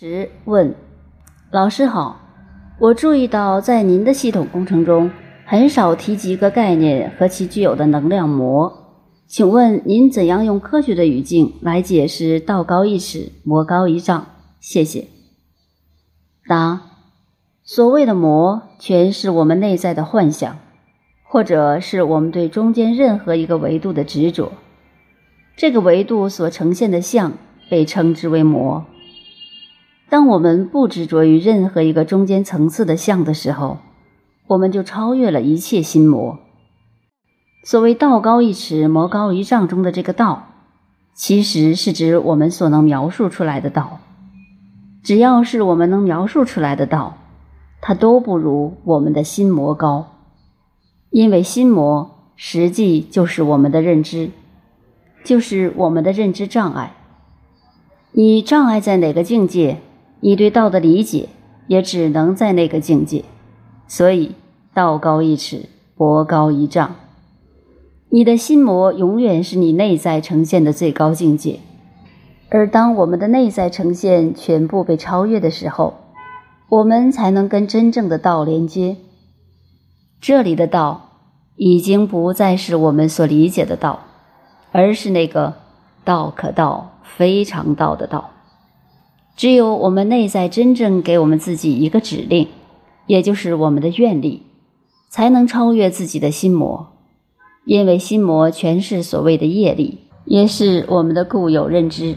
十问，老师好，我注意到在您的系统工程中很少提及一个概念和其具有的能量膜，请问您怎样用科学的语境来解释“道高一尺，魔高一丈”？谢谢。答：所谓的魔，全是我们内在的幻想，或者是我们对中间任何一个维度的执着，这个维度所呈现的像被称之为魔。当我们不执着于任何一个中间层次的相的时候，我们就超越了一切心魔。所谓“道高一尺，魔高一丈”中的这个“道”，其实是指我们所能描述出来的道。只要是我们能描述出来的道，它都不如我们的心魔高，因为心魔实际就是我们的认知，就是我们的认知障碍。你障碍在哪个境界？你对道的理解也只能在那个境界，所以道高一尺，魔高一丈。你的心魔永远是你内在呈现的最高境界，而当我们的内在呈现全部被超越的时候，我们才能跟真正的道连接。这里的道已经不再是我们所理解的道，而是那个道可道非常道的道。只有我们内在真正给我们自己一个指令，也就是我们的愿力，才能超越自己的心魔。因为心魔全是所谓的业力，也是我们的固有认知。